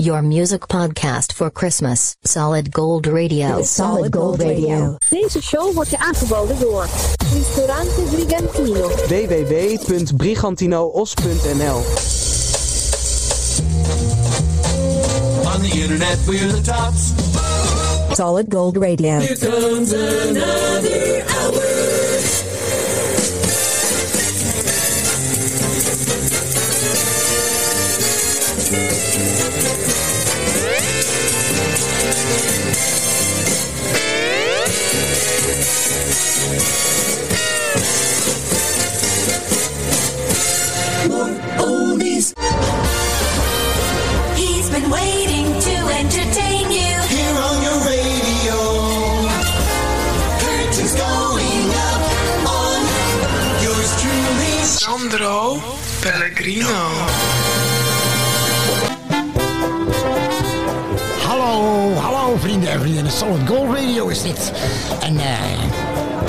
Your music podcast for Christmas. Solid Gold Radio. Solid Gold Radio. Deze show wordt je aangeboden door Ristorante Brigantino. www.brigantinoos.nl On the internet, we're the tops. Solid Gold Radio. Here comes another hour. Sandro Pellegrino. Hallo, hallo vrienden en vriendinnen. Solid Gold Radio is dit. En eh,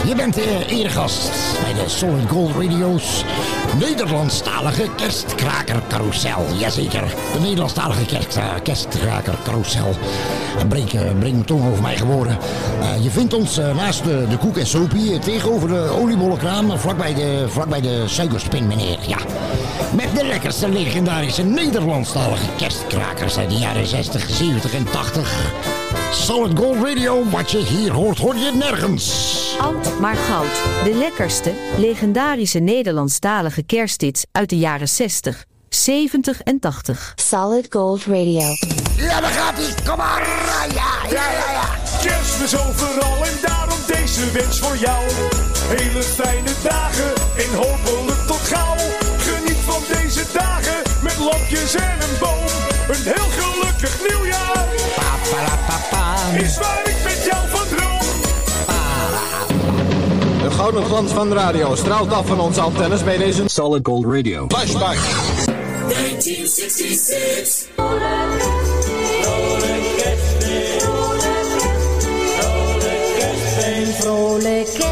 je bent de eregast bij de Solid Gold Radio's Nederlandstalige kerstkraker carousel. Jazeker, de Nederlandstalige kerst, kerstkraker carousel. En breng, eh, breng mijn tong over mij geboren. Eh, je vindt ons eh, naast de, de koek en sopie eh, tegenover de oliebollenkraam, vlakbij de, vlakbij de suikerspin, meneer. Ja. Met de lekkerste legendarische Nederlandstalige kerstkrakers uit de jaren 60, 70 en 80. Solid Gold Radio, wat je hier hoort, hoor je nergens. Oud maar goud. De lekkerste, legendarische Nederlandstalige kersthits uit de jaren 60, 70 en 80. Solid Gold Radio. Ja, daar gaat hij. Kom maar. Ja, ja, ja, ja. Kerstmis overal en daarom deze wens voor jou. Hele fijne dagen en hopelijk tot gauw. Geniet van deze dagen met lampjes en een boom. Een heel gelukkig nieuwjaar is waar ik met jou van droom. De gouden glans van de radio straalt af van onze antennes bij deze Solid Gold Radio. flashback. 1966. Een vrolijk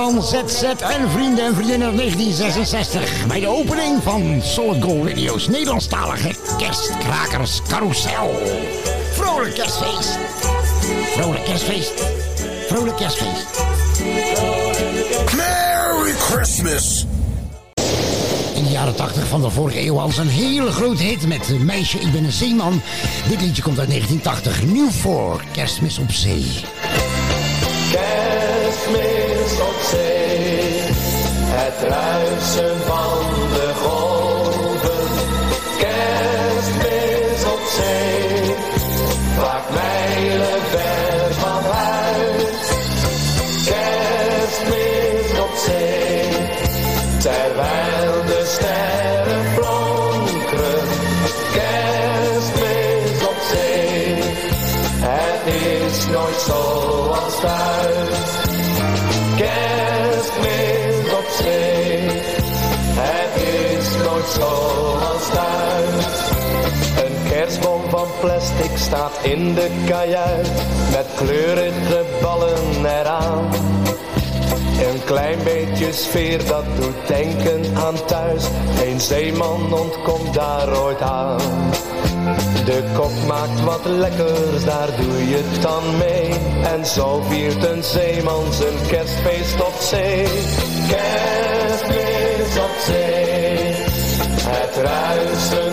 dan ZZ en vrienden en vriendinnen uit 1966. Bij de opening van Solid Gold Radio's Nederlandstalige kerstkrakers carousel. Vrolijk kerstfeest. Vrolijk kerstfeest. Vrolijk kerstfeest. Merry Christmas. In de jaren 80 van de vorige eeuw ze een hele grote hit met Meisje, ik ben een zeeman. Dit liedje komt uit 1980. Nieuw voor Kerstmis op zee. Het ruisen van plastic staat in de kajuit met kleurige ballen eraan. Een klein beetje sfeer dat doet denken aan thuis. Geen zeeman ontkomt daar ooit aan. De kok maakt wat lekkers, daar doe je het dan mee. En zo viert een zeeman zijn kerstfeest op zee. Kerstmis op zee, het ruisen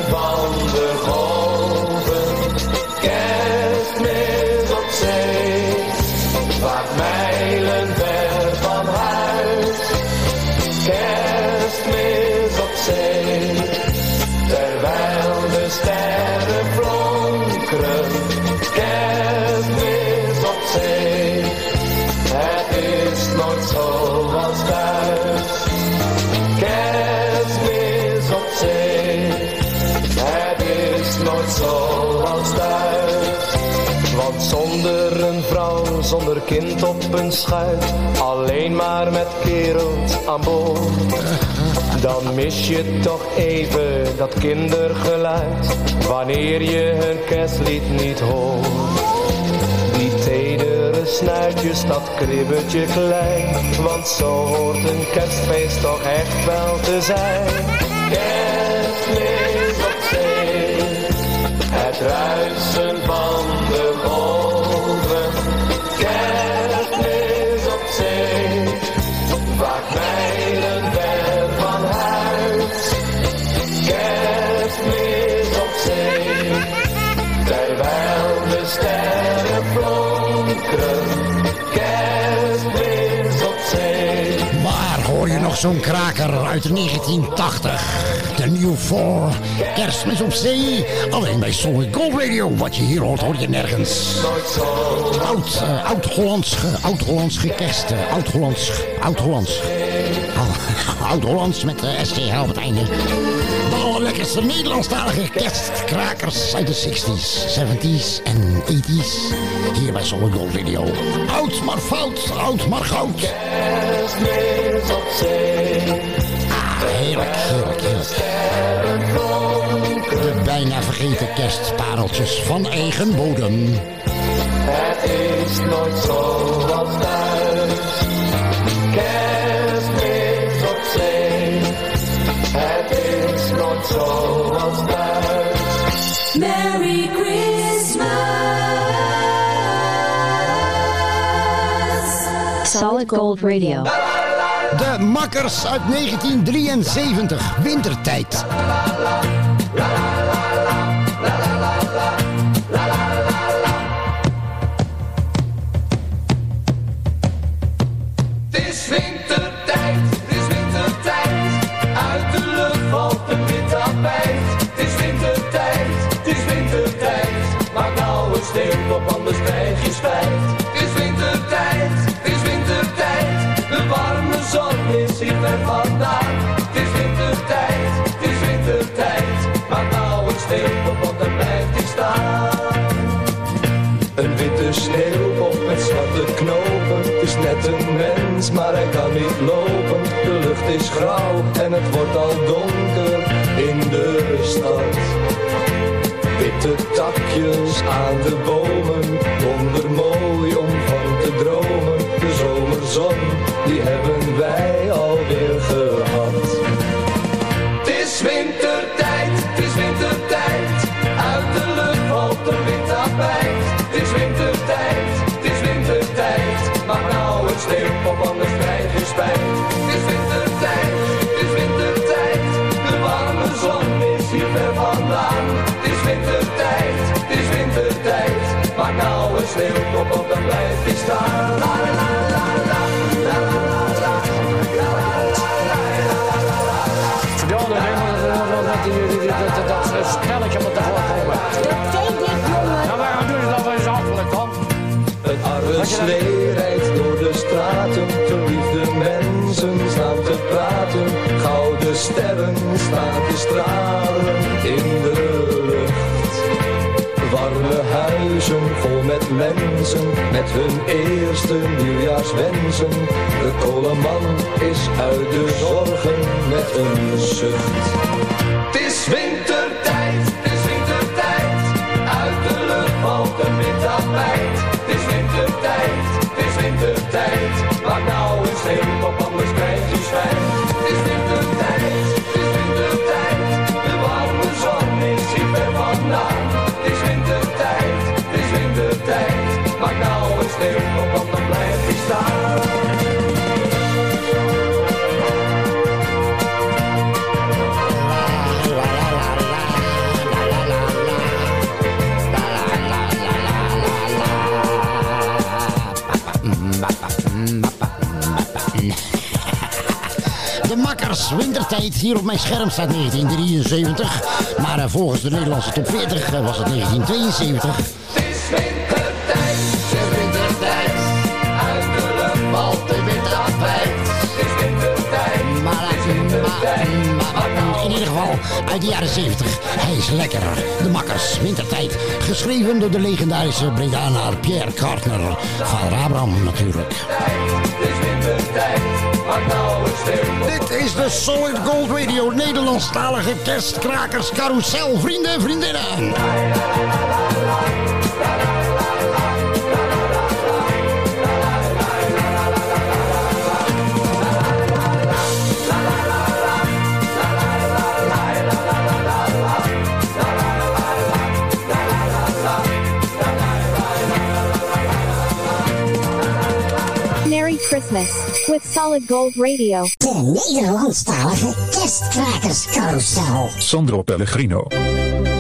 kind op een schuit, alleen maar met kerels aan boord. Dan mis je toch even dat kindergeluid, wanneer je hun kerstlied niet hoort. Die tedere snuitjes, dat kribbeltje klein, want zo hoort een kerstfeest toch echt wel te zijn. Kerstmis op zee, het ruisen zo'n kraker uit 1980? De New Four, Kerstmis op zee. Alleen bij Solid Gold Radio. Wat je hier hoort, hoor je nergens. Oud, eh, oud-Hollands, ge- oud-Hollands gekerst. eh, oud-Hollands, oud-Hollands. Oh, Oud-Hollands met de SGH op het einde. De allerlekkerste Nederlandstalige kerstkrakers uit de 60s, 70s en 80s. Hier bij Solid Gold Radio. Oud maar fout, oud maar goud. Op zee. Ah, heerlijk, heerlijk, heerlijk. De bijna vergeten kerstpareltjes van eigen bodem. Het is nooit zoals thuis. Zoals thuis. Merry Christmas. Solid Gold Radio. De Makkers uit 1973, wintertijd. Lopen. De lucht is grauw en het wordt al donker in de stad. Witte takjes aan de bomen, wondermooi om van te dromen. De zomerzon, die hebben wij alweer gehad. sneeuwpop op, dan blijf je staan. La la la la la, la la la la, la eh, la la Dat eh, spelletje komen. Dat weet ik, jongen. Nou, gaan doen ze over eens afgelijk dan? Een arme rijdt door de straten, geliefde mensen staan te praten. Gouden sterren staan te stralen in de lucht. Warme huizen vol met mensen, met hun eerste nieuwjaarswensen. De koleman is uit de zorgen met een zucht. Wintertijd. Hier op mijn scherm staat 1973. Maar eh, volgens de Nederlandse top 40 eh, was het 1972. Het is wintertijd, het is wintertijd. Uit de lucht valt de wintertijd. Het is wintertijd, Maar, het is wintertijd. maar, maar in ieder geval uit de jaren 70. Hij is lekker. De Makkers, Wintertijd. Geschreven door de legendarische Bredanaar Pierre Kartner. Vader Abraham natuurlijk. Het is wintertijd, maak nou stil. Is de Solid Gold Radio Nederlandstalige kerstkrakers carousel. Vrienden en vriendinnen. Merry Christmas with Solid Gold Radio. De Nederlandstalige kerstkrakerscarousel. Sandro Pellegrino.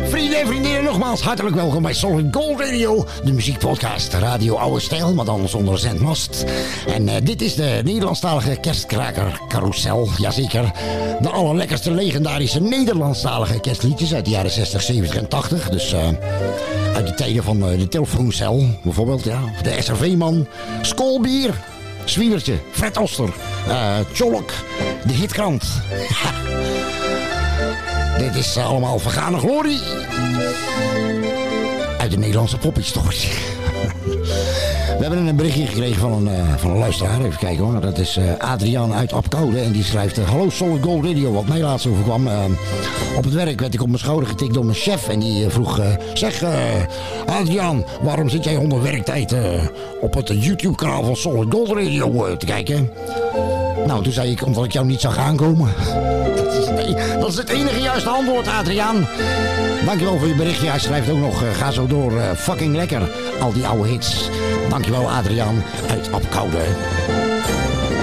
Vrienden en vriendinnen, nogmaals hartelijk welkom bij Solid Gold Radio. De muziekpodcast Radio Oude Stijl, maar dan zonder zendmast. En eh, dit is de Nederlandstalige kerstkraker carousel. Jazeker. De allerlekkerste legendarische Nederlandstalige kerstliedjes uit de jaren 60, 70 en 80. Dus eh, uit de tijden van eh, de telefooncel bijvoorbeeld. Ja. De SRV-man. Skolbier. Zwiebertje. Fred Oster. Tjolk. De Hitkrant. Dit is eh, allemaal vergane glorie. Uit de Nederlandse poppies, toch? We hebben een berichtje gekregen van een, eh, van luisteraar. Even kijken hoor. Dat is eh, Adriaan uit Apkoude. En die schrijft... eh, Hallo Solid Gold Radio. Wat mij laatst overkwam. eh, op het werk werd ik op mijn schouder getikt door mijn chef. En die vroeg... zeg Adriaan, waarom zit jij onder werktijd op het YouTube kanaal van Solid Gold Radio te kijken? Nou, toen zei ik, omdat ik jou niet zag aankomen. Dat is, nee, dat is het enige juiste antwoord, Adriaan. Dankjewel voor je berichtje. Hij schrijft ook nog, eh, ga zo door, eh, fucking lekker. Al die oude hits. Dankjewel, Adriaan uit Apkoude.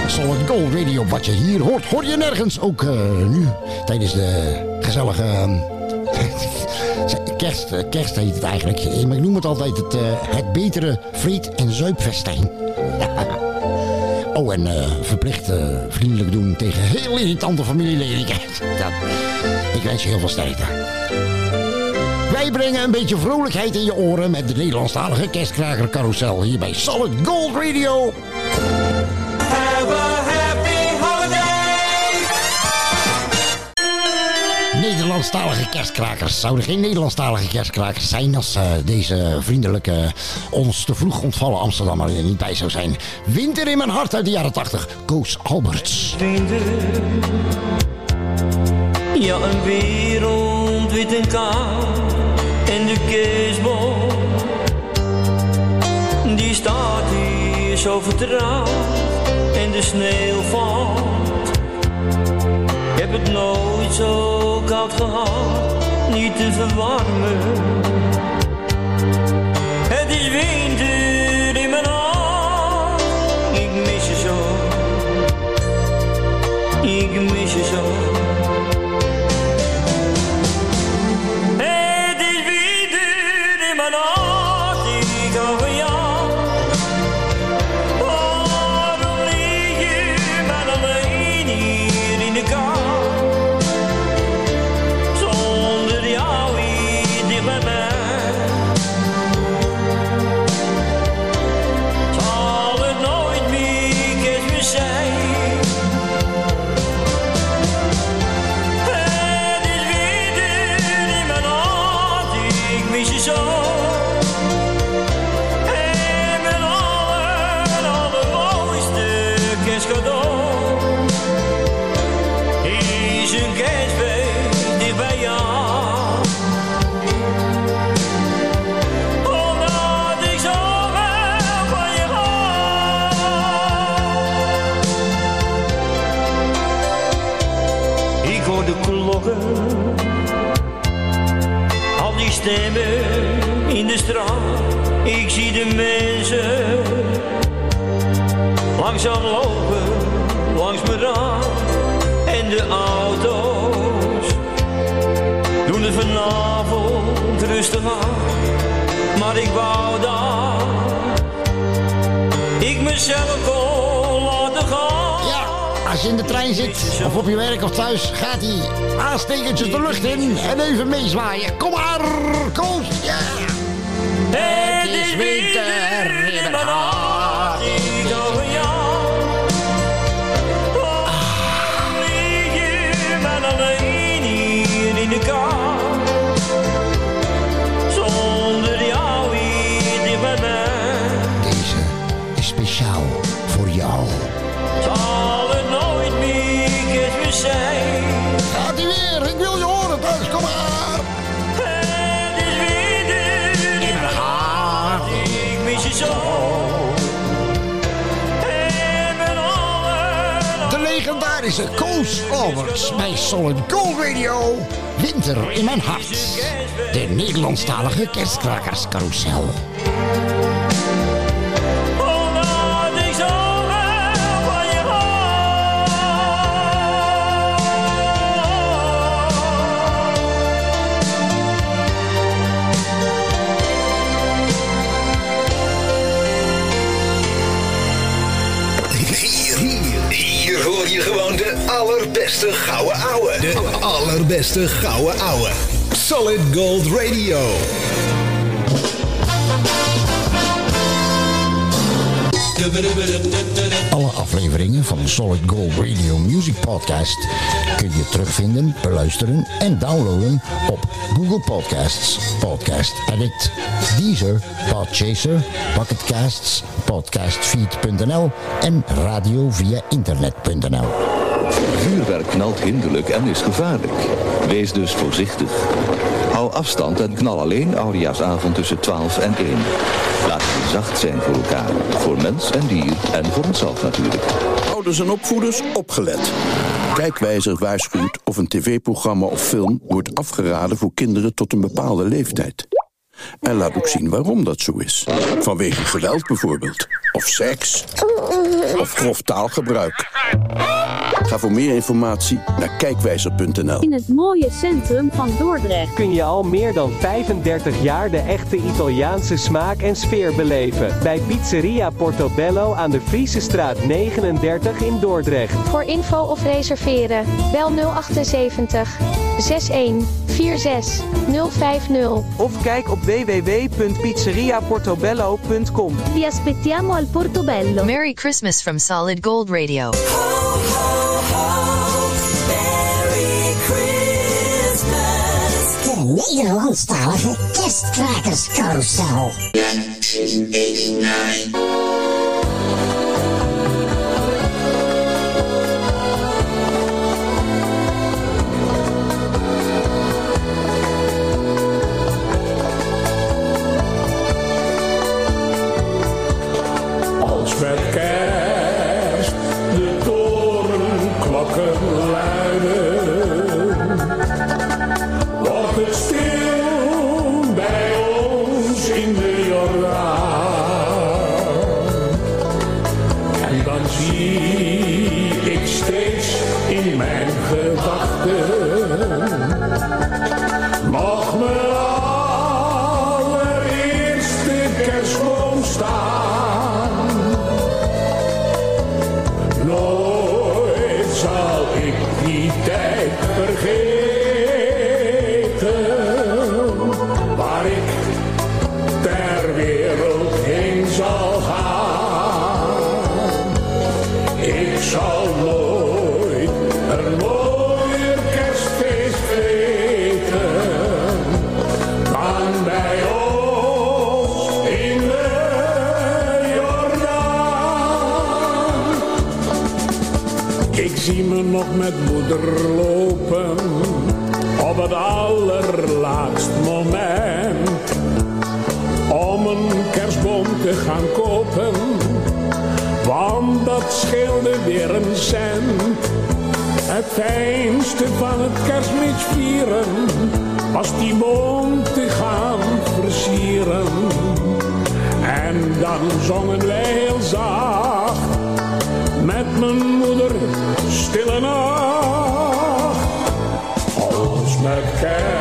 Solid Gold Radio, wat je hier hoort, hoor je nergens. Ook eh, nu, tijdens de gezellige... ehm, kerst, kerst heet het eigenlijk. Maar ik noem het altijd het, het betere vreet- en zuipfestijn. Oh, en eh, verplicht eh, vriendelijk doen tegen heel irritante familieleden. Ik wens je heel veel sterkte. Wij brengen een beetje vrolijkheid in je oren met de Nederlandstalige kerstkraker carousel hier bij Solid Gold Radio. Nederlandstalige kerstkrakers. Zouden geen Nederlandstalige kerstkrakers zijn als eh, deze vriendelijke, ons te vroeg ontvallen Amsterdammer er niet bij zou zijn. Winter in mijn hart uit de jaren 80. Koos Alberts. Ja, een wereld wit en koud en de kerstboom die staat hier zo vertrouwd en de sneeuw valt. Het nooit zo koud gehad, niet te verwarmen. Het is winter in mijn hart, ik mis je zo, ik mis je zo. Stemmen in de straat. Ik zie de mensen langzaam lopen langs mijn raam. En de auto's doen het vanavond rustig aan. Maar ik wou dat ik mezelf kon je in de trein zit, of op je werk of thuis, gaat die aanstekertjes de lucht in en even meezwaaien. Kom maar, ja! Het is winter in mijn hart. in de kou. Zonder jou hier bij mij. Deze is speciaal voor jou. Legendarische Koos Alberts bij Solid Gold Radio. Winter in mijn hart. De Nederlandstalige kerstkrakerscarousel. Allerbeste gouden ouwe. De allerbeste gouden ouwe. Solid Gold Radio. Alle afleveringen van Solid Gold Radio Music Podcast kun je terugvinden, beluisteren en downloaden op Google Podcasts, Podcast Addict, Deezer, Podchaser, Pocketcasts, Podcastfeed.nl en radio via internet.nl. Vuurwerk knalt hinderlijk en is gevaarlijk. Wees dus voorzichtig. Hou afstand en knal alleen Oudejaarsavond tussen 12 en 1. Laten we zacht zijn voor elkaar. Voor mens en dier en voor onszelf natuurlijk. Ouders en opvoeders, opgelet. Kijkwijzer waarschuwt of een tv-programma of film wordt afgeraden voor kinderen tot een bepaalde leeftijd. En laat ook zien waarom dat zo is. Vanwege geweld bijvoorbeeld. Of seks. Of grof taalgebruik. Ga voor meer informatie naar kijkwijzer.nl. In het mooie centrum van Dordrecht. kun je al meer dan 35 jaar de echte Italiaanse smaak en sfeer beleven. Bij Pizzeria Portobello aan de Friese straat 39 in Dordrecht. Voor info of reserveren, bel 078 61 46 050. Of kijk op www.pizzeriaportobello.com. Vi aspettiamo al Portobello. Merry Christmas from Solid Gold Radio. Nederlandstalige kerstkrakerscarousel. 1989. Dat scheelde weer een cent. Het fijnste van het kerstmis vieren was die boom te gaan versieren. En dan zongen wij heel zacht met mijn moeder stille nacht. Als met kerst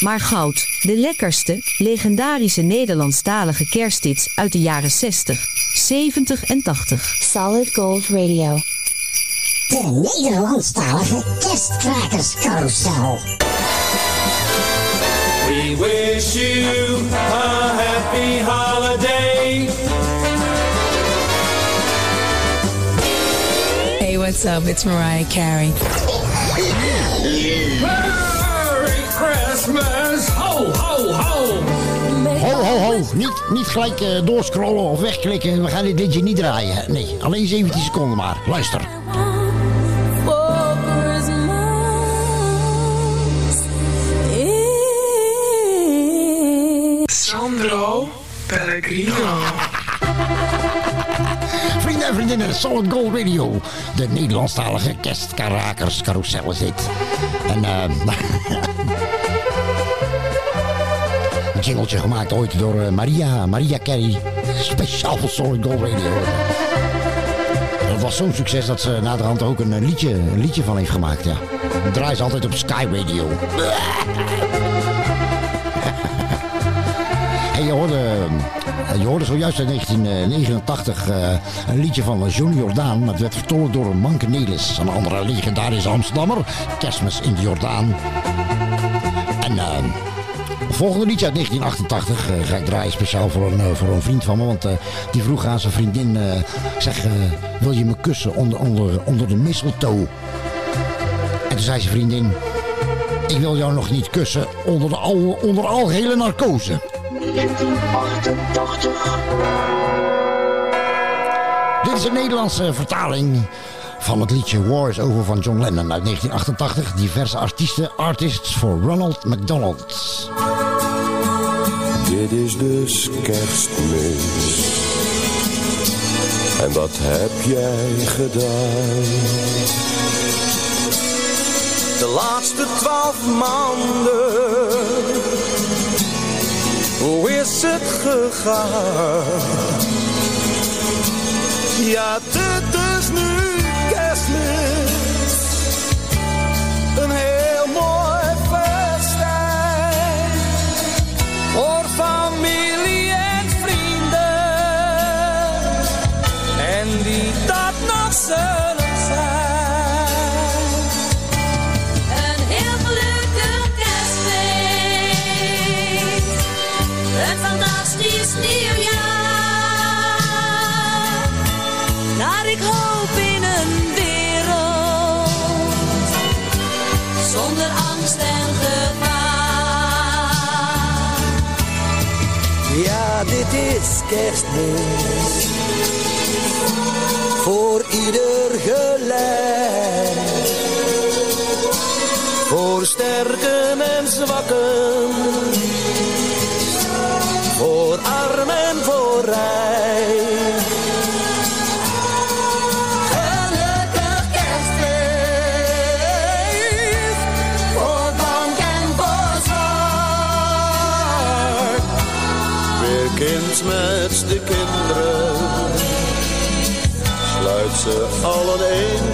maar goud. De lekkerste, legendarische Nederlandstalige kersthits uit de jaren 60, 70 en 80. Solid Gold Radio. De Nederlandstalige kerstkrakerscarousel. We wish you a happy holiday. Hey, what's up? It's Mariah Carey. Christmas! Ho, ho, ho! Ho, ho, ho. Niet, niet gelijk eh, doorscrollen of wegklikken. We gaan dit liedje niet draaien. Nee, alleen 17 seconden maar. Luister. Sandro Pellegrino. Vrienden en vriendinnen, Solid Gold Radio. De Nederlandstalige kerstkarakers carousel is dit. En eh... een jingletje gemaakt ooit door eh, Maria, Maria Carey. Speciaal voor Solid Gold Radio. Dat was zo'n succes dat ze naderhand er ook een liedje, een liedje van heeft gemaakt. Ja. Dat draait ze altijd op Sky Radio. En je hoorde, eh, je hoorde zojuist in 1989 eh, een liedje van Johnny Jordaan. Dat werd vertolkt door Manke Nelis, een andere legendarische Amsterdammer. Kerstmis in de Jordaan. En het volgende liedje uit 1988 eh, ga ik draaien speciaal voor een, eh, voor een vriend van me. Want eh, die vroeg aan zijn vriendin, zeg, wil je me kussen onder, onder, de mistletoe? En toen zei zijn vriendin, ik wil jou nog niet kussen onder de al, algehele narcose. 1988. Dit is een Nederlandse vertaling van het liedje War is Over van John Lennon uit 1988. Diverse artiesten, artists voor Ronald McDonald. Dit is dus kerstmis. En wat heb jij gedaan? De laatste twaalf maanden. Hoe is het gegaan? Ja, angst en gevaar. Ja, dit is kerstmis. Voor ieder gelijk. Voor sterken en zwakken. Ze allen in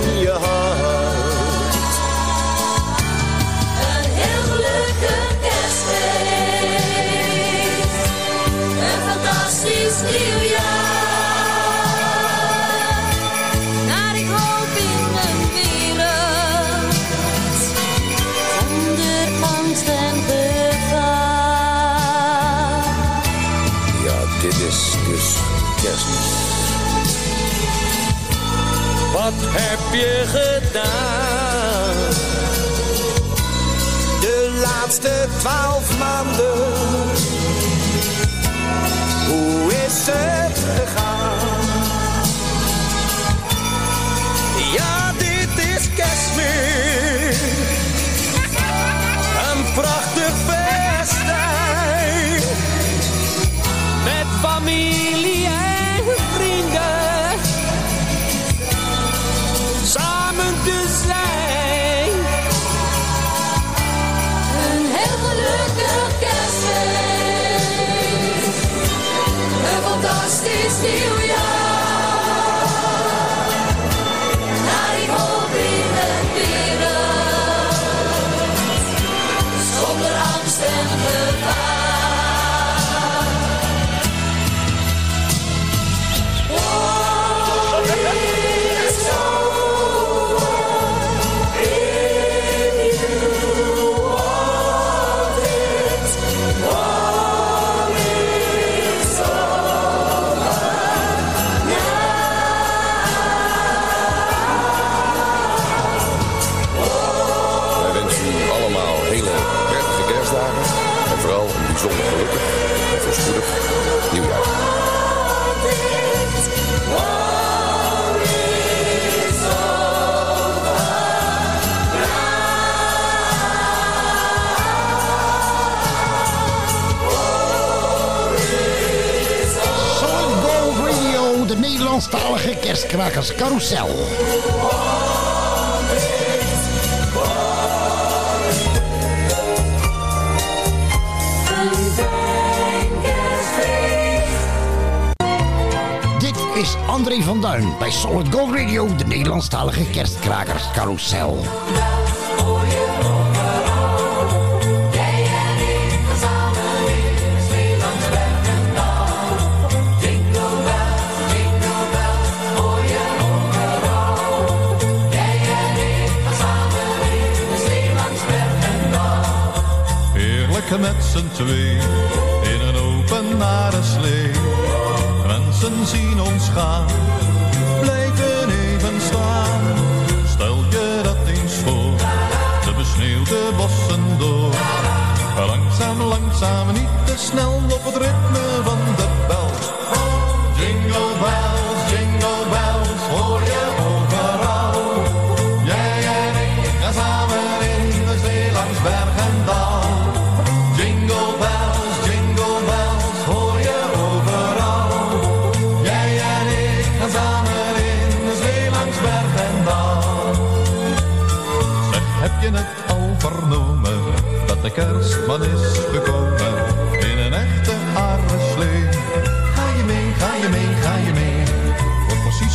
Wat heb je gedaan? De laatste twaalf maanden. Hoe is het Nederlandstalige kerstkrakers carousel. Dit is André van Duin bij Solid Gold Radio, de Nederlandstalige kerstkrakers carousel. Met z'n twee in een openbare slee. Mensen zien ons gaan, blijven even staan. Stel je dat eens voor, de besneeuwde bossen door. Langzaam, langzaam, niet te snel op het ritme van de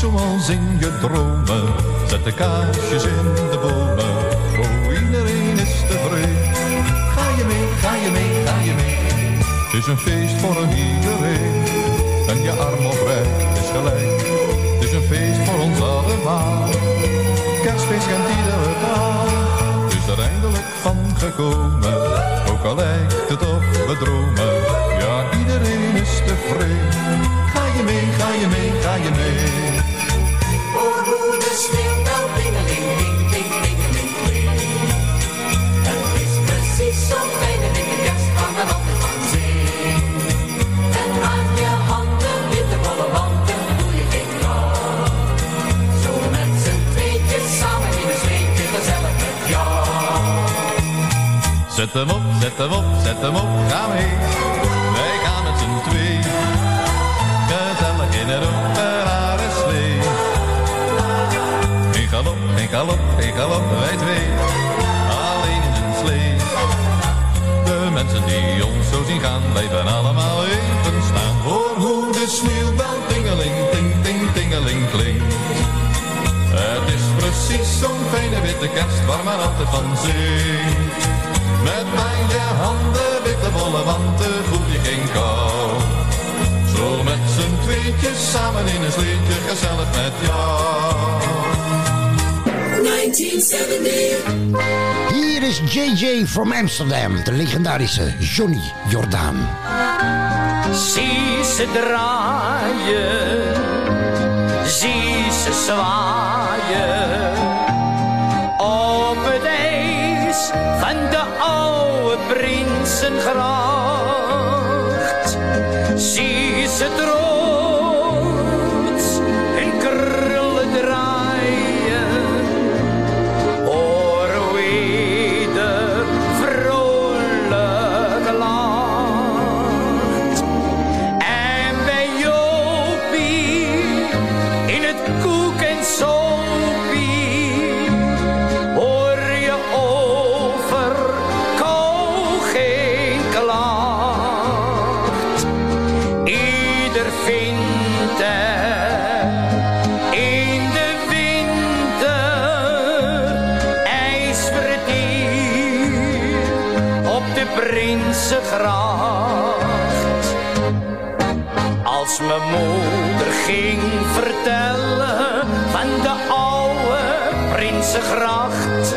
zoals in je dromen. Zet de kaarsjes in de bomen, oh iedereen is tevreden. Ga je mee, ga je mee, ga je mee, het is een feest voor een iedereen. En je arm oprecht is gelijk, het is een feest voor ons allemaal. Kerstfeest kent iedere taal. Het is er eindelijk van gekomen. Ook al lijkt het of we dromen. Ja, iedereen is tevreden. Ga je mee, ga je mee, ga je mee. Hoor hoe de sneeuwbel dingeling, ding, ding, dingeling, klinkt. Het is precies zo'n fijne dikke kerst waar men altijd van zingt. En aan je handen, witte wollen wanten, doe je geen rouw. Zo met z'n tweetjes samen in een zweetje, gezellig met jou. Zet hem op, zet hem op, zet hem op, ga mee. Galop, geen galop, wij twee. Alleen in een slee. De mensen die ons zo zien gaan, blijven allemaal even staan. Hoor hoe de sneeuwbel tingeling, ting, ting, tingeling klinkt. Het is precies zo'n fijne witte kerst waar men altijd van zingt. Met je handen witte wollen wanten voel je geen kou. Zo met z'n tweetjes samen in een sleetje gezellig met jou. 1970. Hier is JJ from Amsterdam, de legendarische Johnny Jordaan. Zie ze draaien, zie ze zwaaien. Op het ijs van de oude Prinsengracht. Zie ze trots Prinsengracht. Als mijn moeder ging vertellen van de oude Prinsengracht,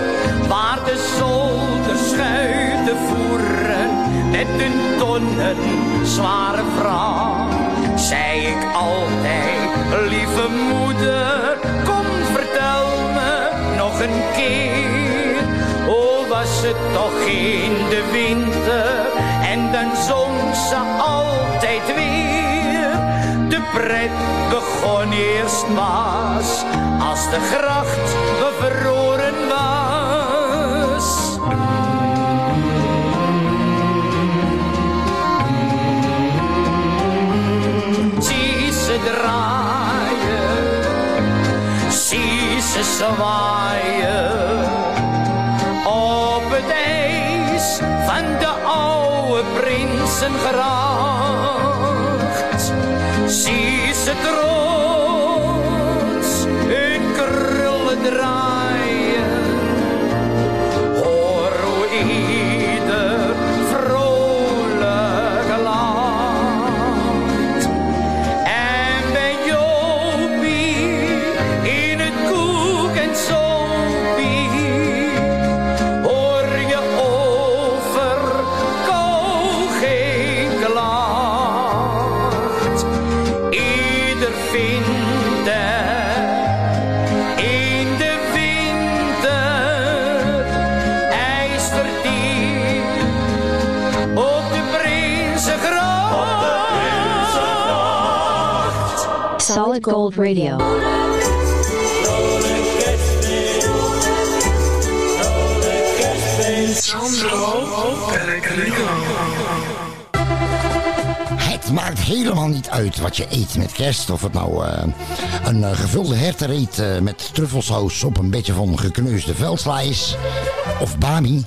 waar de zolderschuiten voeren met hun tonnen zware vracht, zei ik altijd, lieve moeder, kom vertel me nog een keer. Was het toch in de winter en dan zong ze altijd weer. De pret begon eerst maar als de gracht bevroren was. Zie ze draaien, zie ze zwaaien Prinsengracht. Gold Radio. Het maakt helemaal niet uit wat je eet met kerst. Of het nou eh, een eh, gevulde hertenreet eh, met truffelsaus op een beetje van gekneusde veldsla is. Of bami.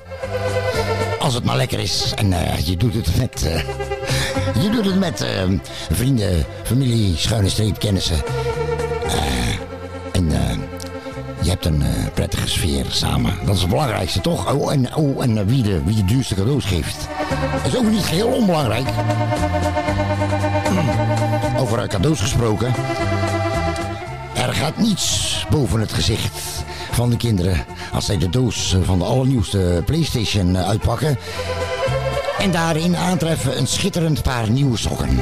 Als het maar lekker is. En je doet het met... je doet het met eh, vrienden, familie, schuine streep, kennissen. Eh, en eh, je hebt een eh, prettige sfeer samen. Dat is het belangrijkste, toch? Oh, en, oh, en wie, de, wie de duurste cadeaus geeft. Dat is ook niet geheel onbelangrijk. Over eh, cadeaus gesproken. Er gaat niets boven het gezicht van de kinderen als zij de doos van de allernieuwste PlayStation uitpakken. En daarin aantreffen een schitterend paar nieuwe sokken.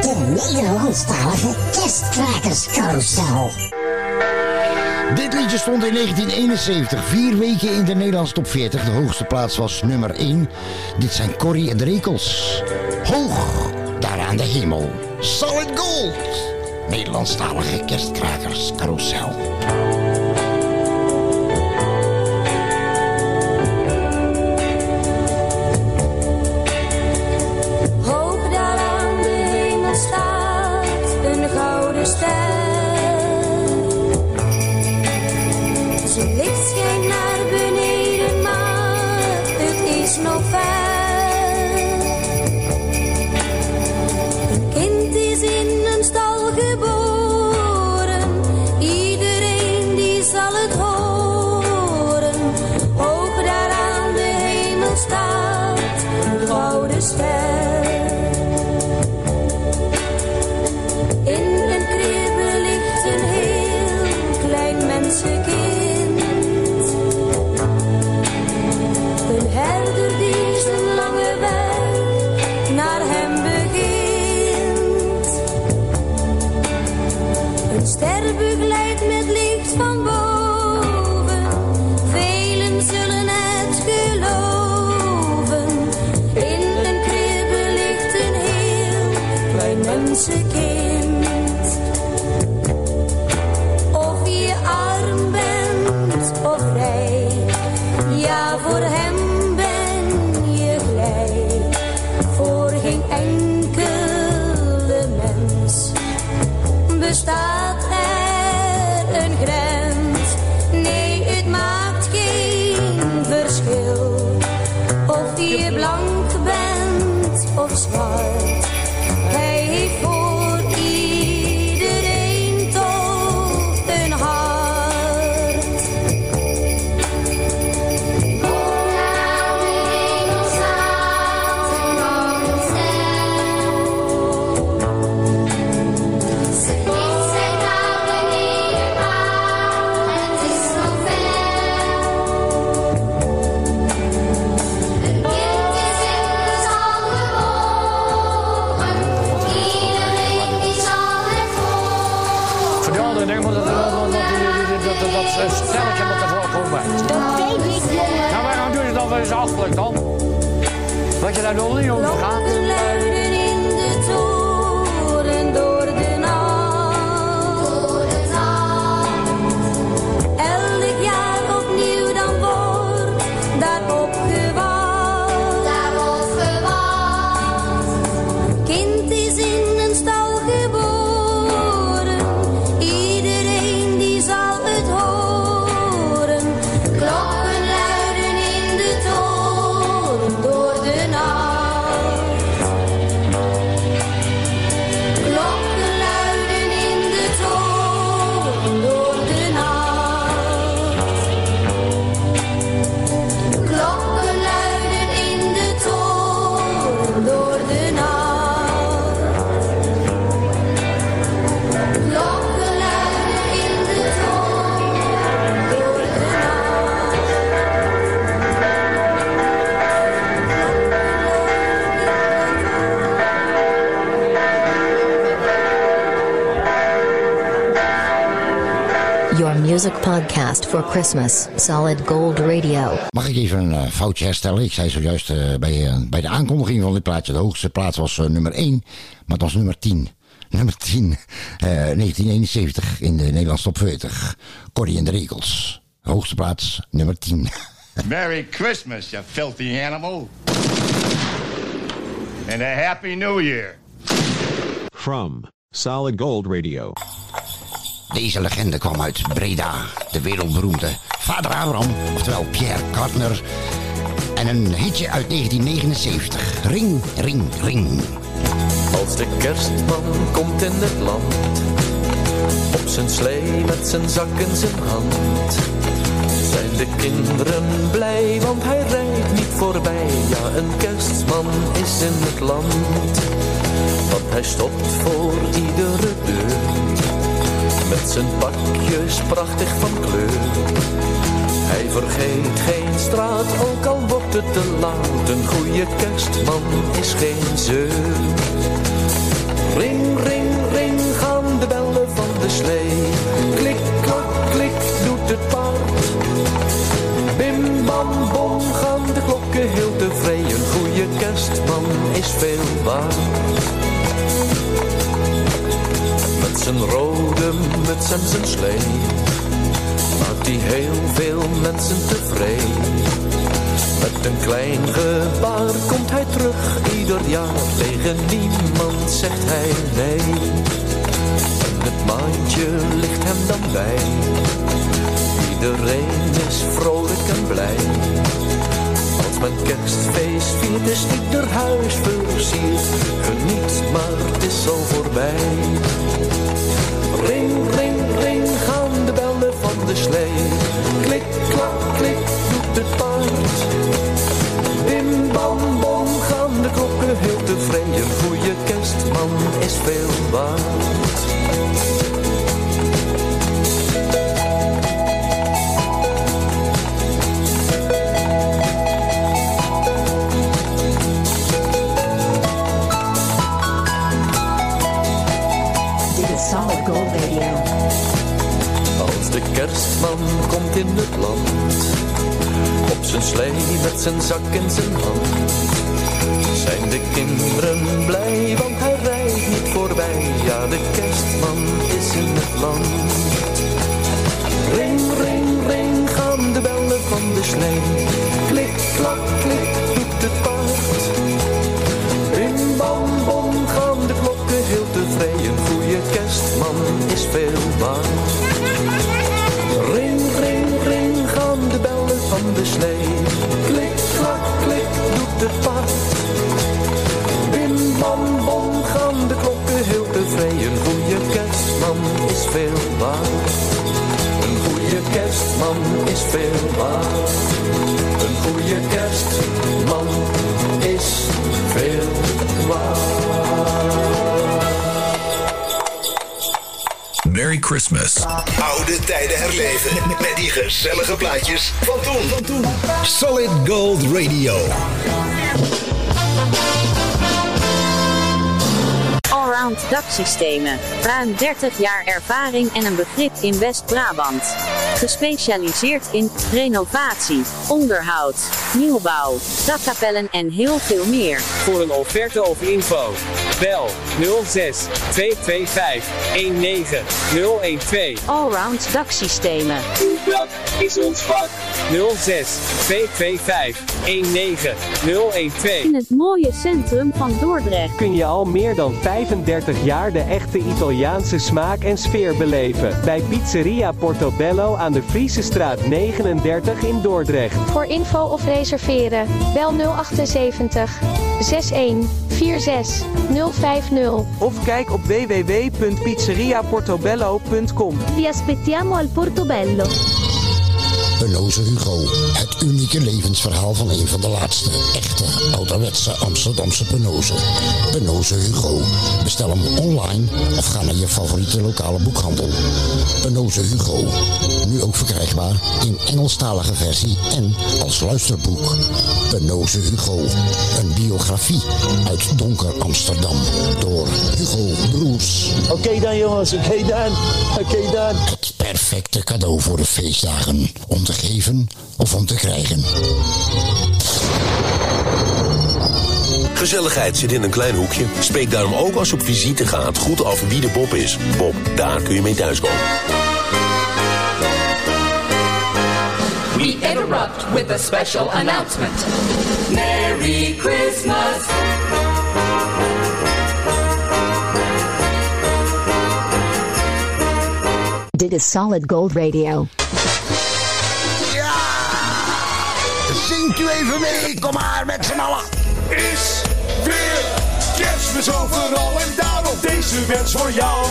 De Nederlandstalige Kerstkrakerscarousel. Dit liedje stond in 1971 vier weken in de Nederlandse top 40. De hoogste plaats was nummer 1. Dit zijn Corrie en de Rekels. Hoog, daar aan de hemel. Solid Gold. Nederlandstalige kerstkrakers carousel. Je het dan? Dat je daar nog niet over gaat. Podcast for Christmas. Solid Gold Radio. Mag ik even een eh, foutje herstellen? Ik zei zojuist eh, bij, eh, bij de aankondiging van dit plaatje... de hoogste plaats was eh, nummer 1, maar het was nummer 10. Nummer 10, eh, 1971 in de Nederlandse top 40. Corrie en de Regels. Hoogste plaats, nummer 10. Merry Christmas, you filthy animal. And a Happy New Year. From Solid Gold Radio. Deze legende kwam uit Breda, de wereldberoemde Vader Abraham, oftewel Pierre Kartner. En een hitje uit 1979, Ring, Ring, Ring. Als de kerstman komt in het land, op zijn slee met zijn zak in zijn hand. Zijn de kinderen blij, want hij rijdt niet voorbij. Ja, een kerstman is in het land, want hij stopt voor iedere deur. Met zijn pakjes prachtig van kleur. Hij vergeet geen straat, ook al wordt het te laat. Een goede kerstman is geen zeur. Ring, ring, ring gaan de bellen van de slee. Klik, klak, klik doet het paard. Bim, bam, bom gaan de klokken heel tevreden. Een goede kerstman is veel waard. Met zijn rode muts en zijn slee maakt hij heel veel mensen tevreden. Met een klein gebaar komt hij terug ieder jaar. Tegen niemand zegt hij nee. En het maandje ligt hem dan bij. Iedereen is vrolijk en blij. Als men kerstfeest viert is ieder huis versierd. Geniet, maar het is al voorbij. Ring, ring, ring gaan de bellen van de slee. Klik, klak, klik doet het paard. Bim, bam, bom gaan de klokken heel tevreden. Een goede kerstman is veel waard. Kerstman komt in het land, op zijn slee met zijn zak in zijn hand, zijn de kinderen blij, want hij rijdt niet voorbij. Ja, de kerstman is in het land. Ring, ring, ring gaan de bellen van de slee. Klik, klak, klik doet het paard. Bim, bam, bom gaan de klokken heel tevreden. Een goede kerstman is veel waard. Is veel waard. Een goede kerstman is veel waard. Een goede kerstman is veel waard. Merry Christmas. Oude tijden herleven met, met die gezellige plaatjes van toen. Van toen. Solid Gold Radio. Daksystemen. Ruim 30 jaar ervaring en een begrip in West-Brabant. Gespecialiseerd in renovatie, onderhoud, nieuwbouw, dakkapellen en heel veel meer. Voor een offerte of info. Bel 06 225 19012. Allround daksystemen. Dat is ons vak. 06 225 19012. In het mooie centrum van Dordrecht. Kun je al meer dan 35 jaar de echte Italiaanse smaak en sfeer beleven. Bij Pizzeria Portobello aan de Friese straat 39 in Dordrecht. Voor info of reserveren, bel 078 61 46 050. Of kijk op www.pizzeriaportobello.com. Vi aspettiamo al Portobello. Penoze Hugo. Het unieke levensverhaal van een van de laatste echte ouderwetse Amsterdamse Penozen. Penoze Hugo. Bestel hem online of ga naar je favoriete lokale boekhandel. Penoze Hugo. Nu ook verkrijgbaar in Engelstalige versie en als luisterboek. Penoze Hugo. Een biografie uit donker Amsterdam door Hugo Broers. Oké dan jongens, oké dan, oké dan. Het perfecte cadeau voor de feestdagen. Om te geven of om te krijgen. Gezelligheid zit in een klein hoekje. Spreek daarom ook als je op visite gaat goed af wie de Bob is. Bob, daar kun je mee thuiskomen. We interrupt with a special announcement. Merry Christmas. Dit is Solid Gold Radio. Zingt u even mee, kom maar met z'n allen. Is weer kerstmis overal en daarom deze wens voor jou.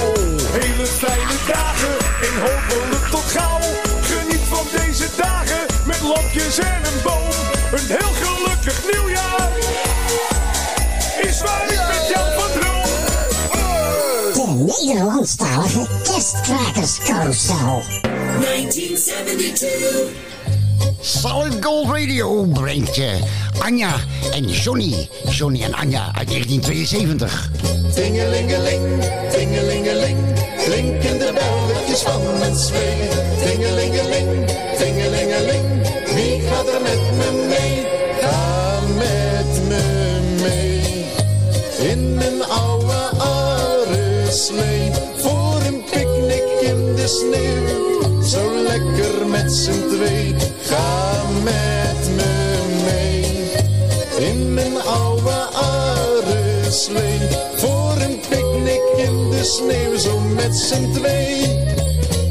Hele fijne dagen en hopelijk tot gauw. Geniet van deze dagen met lampjes en een boom. Een heel gelukkig nieuwjaar is waar ik met jou Nederlandstalige kerstkrakerscarousel. 1972. Solid Gold Radio brengt je Anja en Johnny. Johnny en Anja uit 1972. Tingelingeling, tingelingeling, klinken de belletjes van een slee. Tingelingeling, tingelingeling, voor een picknick in de sneeuw. Zo lekker met z'n twee, ga met me mee. In een oude arreslee, voor een picknick in de sneeuw, zo met z'n twee.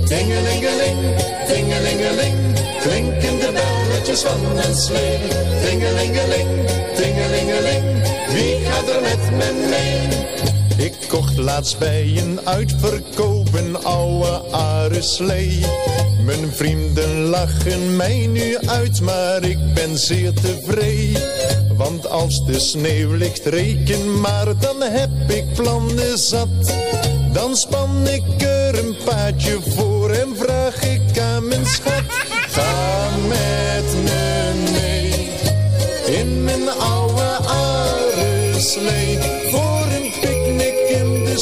Tingelingeling, tingelingeling, klinken de belletjes van een slee. Tingelingeling, tingelingeling, wie gaat er met me mee? Ik kocht laatst bij een uitverkoop een oude areslee. Mijn vrienden lachen mij nu uit, maar ik ben zeer tevreden. Want als de sneeuw ligt, reken maar, dan heb ik plannen zat. Dan span ik er een paadje voor en vraag ik aan mijn schat. Ga met me mee in mijn oude areslee.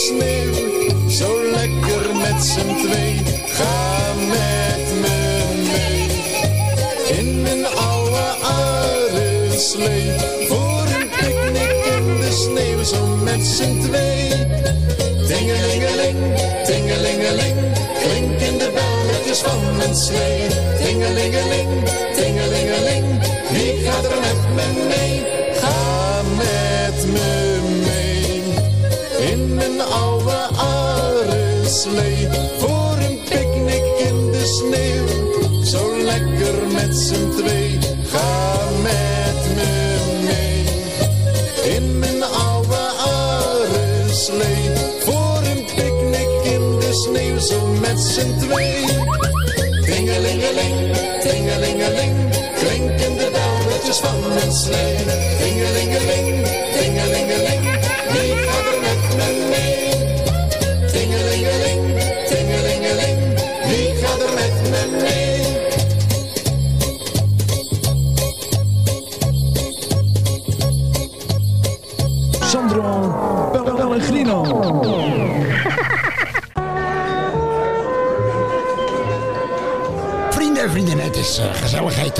Sneeuw, zo lekker met z'n twee. Ga met me mee in mijn oude areslee. Voor een picknick in de sneeuw, zo met z'n twee. Tingelingeling, tingelingeling, klinken de belletjes van een slee. Tingelingeling, tingelingeling, wie gaat er met me mee? Ga met me in mijn oude areslee. Voor een picknick in de sneeuw, zo lekker met z'n twee. Ga met me mee in mijn oude areslee. Voor een picknick in de sneeuw, zo met z'n twee. Tingelingeling, tingelingeling, klinken de belletjes van een slee. Tingelingeling,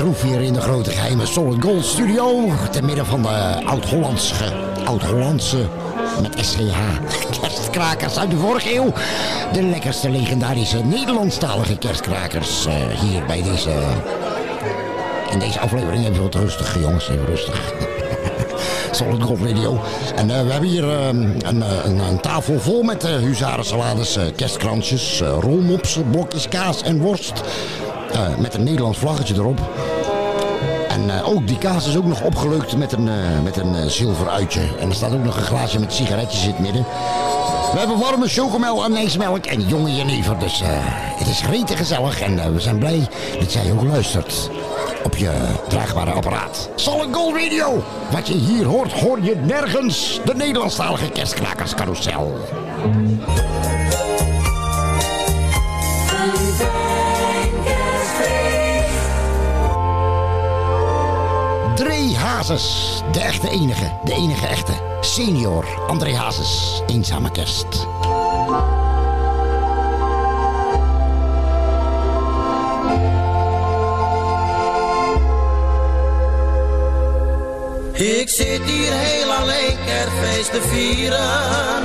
troef hier in de grote geheime Solid Gold Studio. Te midden van de oud-Hollandse, oud-Hollandse, met SCH, kerstkrakers uit de vorige eeuw. De lekkerste legendarische Nederlandstalige kerstkrakers eh, hier bij deze, in deze aflevering. Even wat rustig jongens, even rustig. Solid Gold Radio. En eh, we hebben hier eh, een, eh, een, een tafel vol met uh, huzarensalades, kerstkransjes, rolmopsen, blokjes kaas en worst. Met een Nederlands vlaggetje erop. En eh, ook die kaas is ook nog opgeleukt met een, eh, met een eh, zilver uitje. En er staat ook nog een glaasje met sigaretjes in het midden. We hebben warme chocomel en ijsmelk en jonge jenever. Dus het is rete gezellig en we zijn blij dat jij ook luistert op je draagbare apparaat. Solid Gold Radio. Wat je hier hoort, hoor je nergens. De Nederlandstalige kerstkrakerscarousel. André Hazes. De echte enige, de enige echte. Senior André Hazes. Eenzame kerst. Ik zit hier heel alleen kerstfeest te vieren.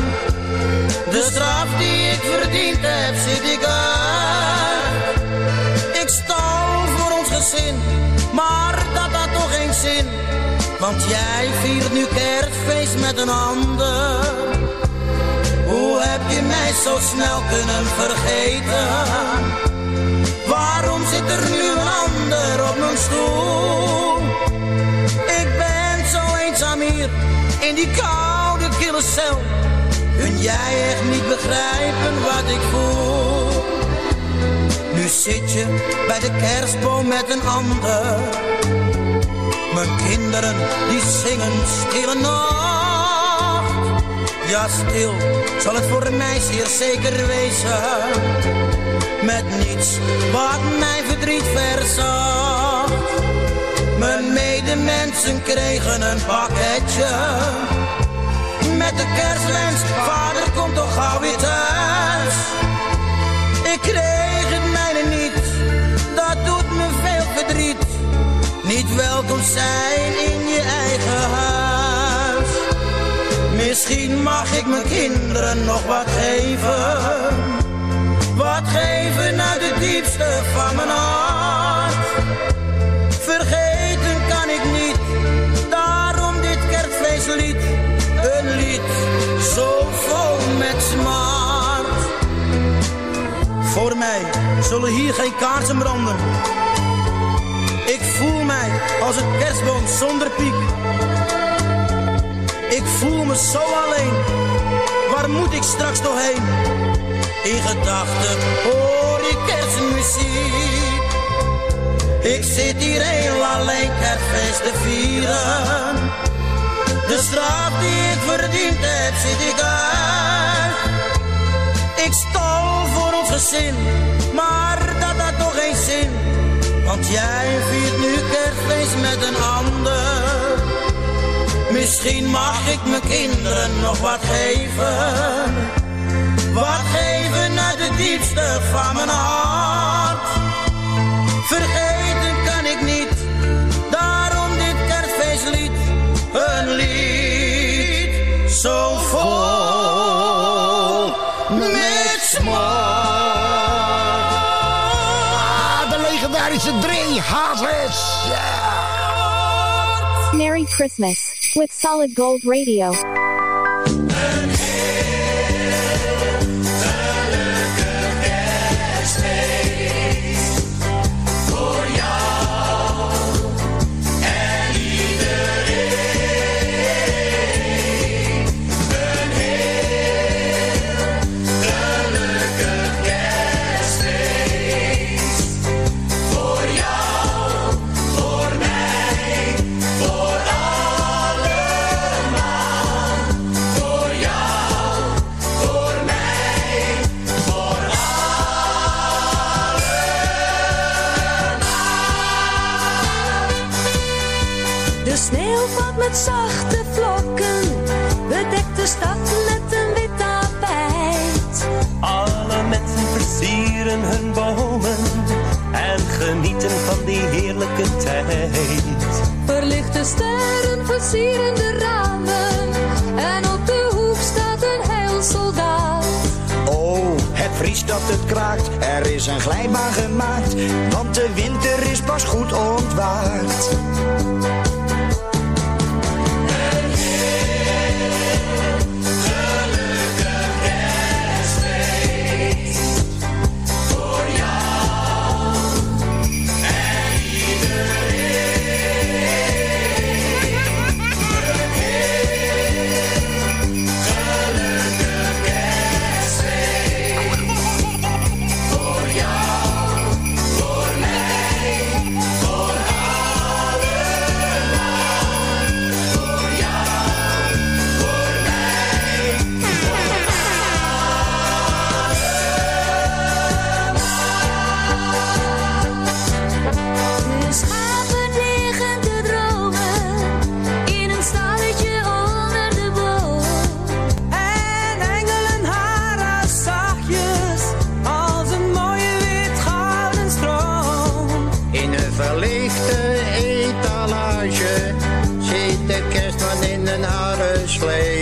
De straf die ik verdiend heb zit ik aan. Ik stal voor ons gezin maar dat had toch geen zin. Want jij viert nu kerstfeest met een ander. Hoe heb je mij zo snel kunnen vergeten? Waarom zit er nu een ander op mijn stoel? Ik ben zo eenzaam hier in die koude kille cel. Kun jij echt niet begrijpen wat ik voel? Nu zit je bij de kerstboom met een ander. Mijn kinderen die zingen stille nacht. Ja, stil zal het voor mij zeer zeker wezen. Met niets wat mijn verdriet verzacht. Mijn medemensen kregen een pakketje. Met de kerstwens, vader komt toch gauw weer thuis. Ik kreeg het mijne niet, dat doet me veel verdriet. Niet welkom zijn in je eigen huis. Misschien mag ik mijn kinderen nog wat geven. Wat geven uit het diepste van mijn hart. Voor mij zullen hier geen kaarsen branden. Ik voel mij als een kerstboom zonder piek. Ik voel me zo alleen, waar moet ik straks nog heen? In gedachten hoor ik kerstmuziek. Ik zit hier heel alleen kerstfeest te vieren. De straf die ik verdiend heb, zit ik uit. Ik stal voor gezin, maar dat had toch geen zin. Want jij viert nu kerstfeest met een ander. Misschien mag ik mijn kinderen nog wat geven. Wat geven uit het diepste van mijn hart. Dre Hazes. Merry Christmas with Solid Gold Radio. Slee.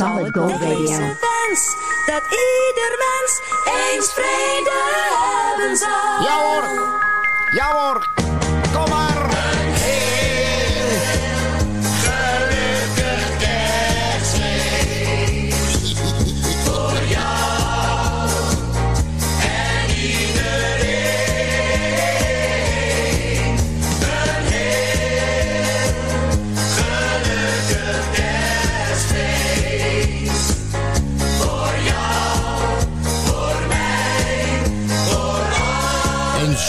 Solid Gold Radio. Deze wens, dat ieder mens eens vrede hebben zal. Ja hoor, ja hoor,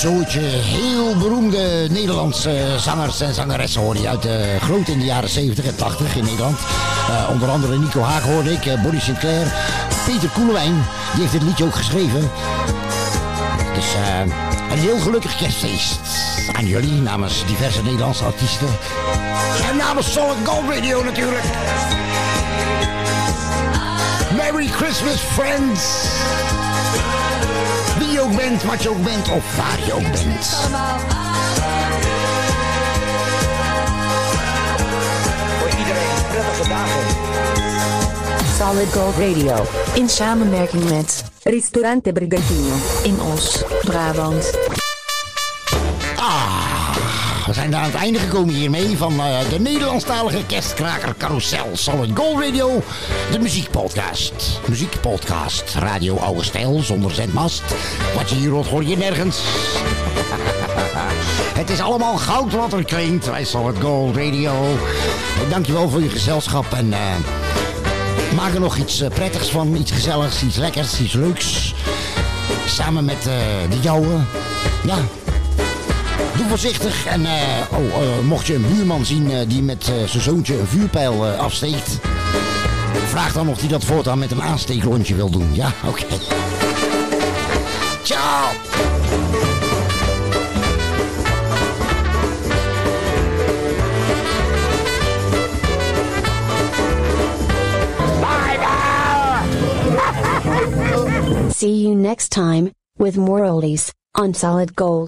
zootje heel beroemde Nederlandse zangers en zangeressen hoor je uit de groot in de jaren 70 en 80 in Nederland. Eh, onder andere Nico Haag hoorde ik, uh, Bonnie Sinclair, Peter Koelewijn, die heeft dit liedje ook geschreven. Dus eh, een heel gelukkig kerstfeest aan jullie namens diverse Nederlandse artiesten. En namens Solid Gold Radio natuurlijk. Merry Christmas friends. Wie je ook bent, wat je ook bent of waar je ook bent. Voor iedereen prettige dagen. Solid Gold Radio. In samenwerking met Ristorante Brigantino. In Os, Brabant. Ah, we zijn aan het einde gekomen hiermee van eh, de Nederlandstalige kerstkraker Carousel Solid Gold Radio. De muziekpodcast. Muziekpodcast. Radio Oude Stijl zonder zendmast. Wat je hier hoort hoor je nergens. Het is allemaal goud wat er klinkt bij Solid Gold Radio. Dankjewel voor je gezelschap en... eh, Maak er nog iets eh, prettigs van, iets gezelligs, iets lekkers, iets leuks. Samen met de jouwe. Ja. Doe voorzichtig en eh, oh, eh, mocht je een buurman zien eh, die met eh, zijn zoontje een vuurpijl afsteekt. Vraag dan of hij dat voortaan met een aansteekrondje wil doen. Ja, oké. Ciao! See you next time with more oldies on Solid Gold.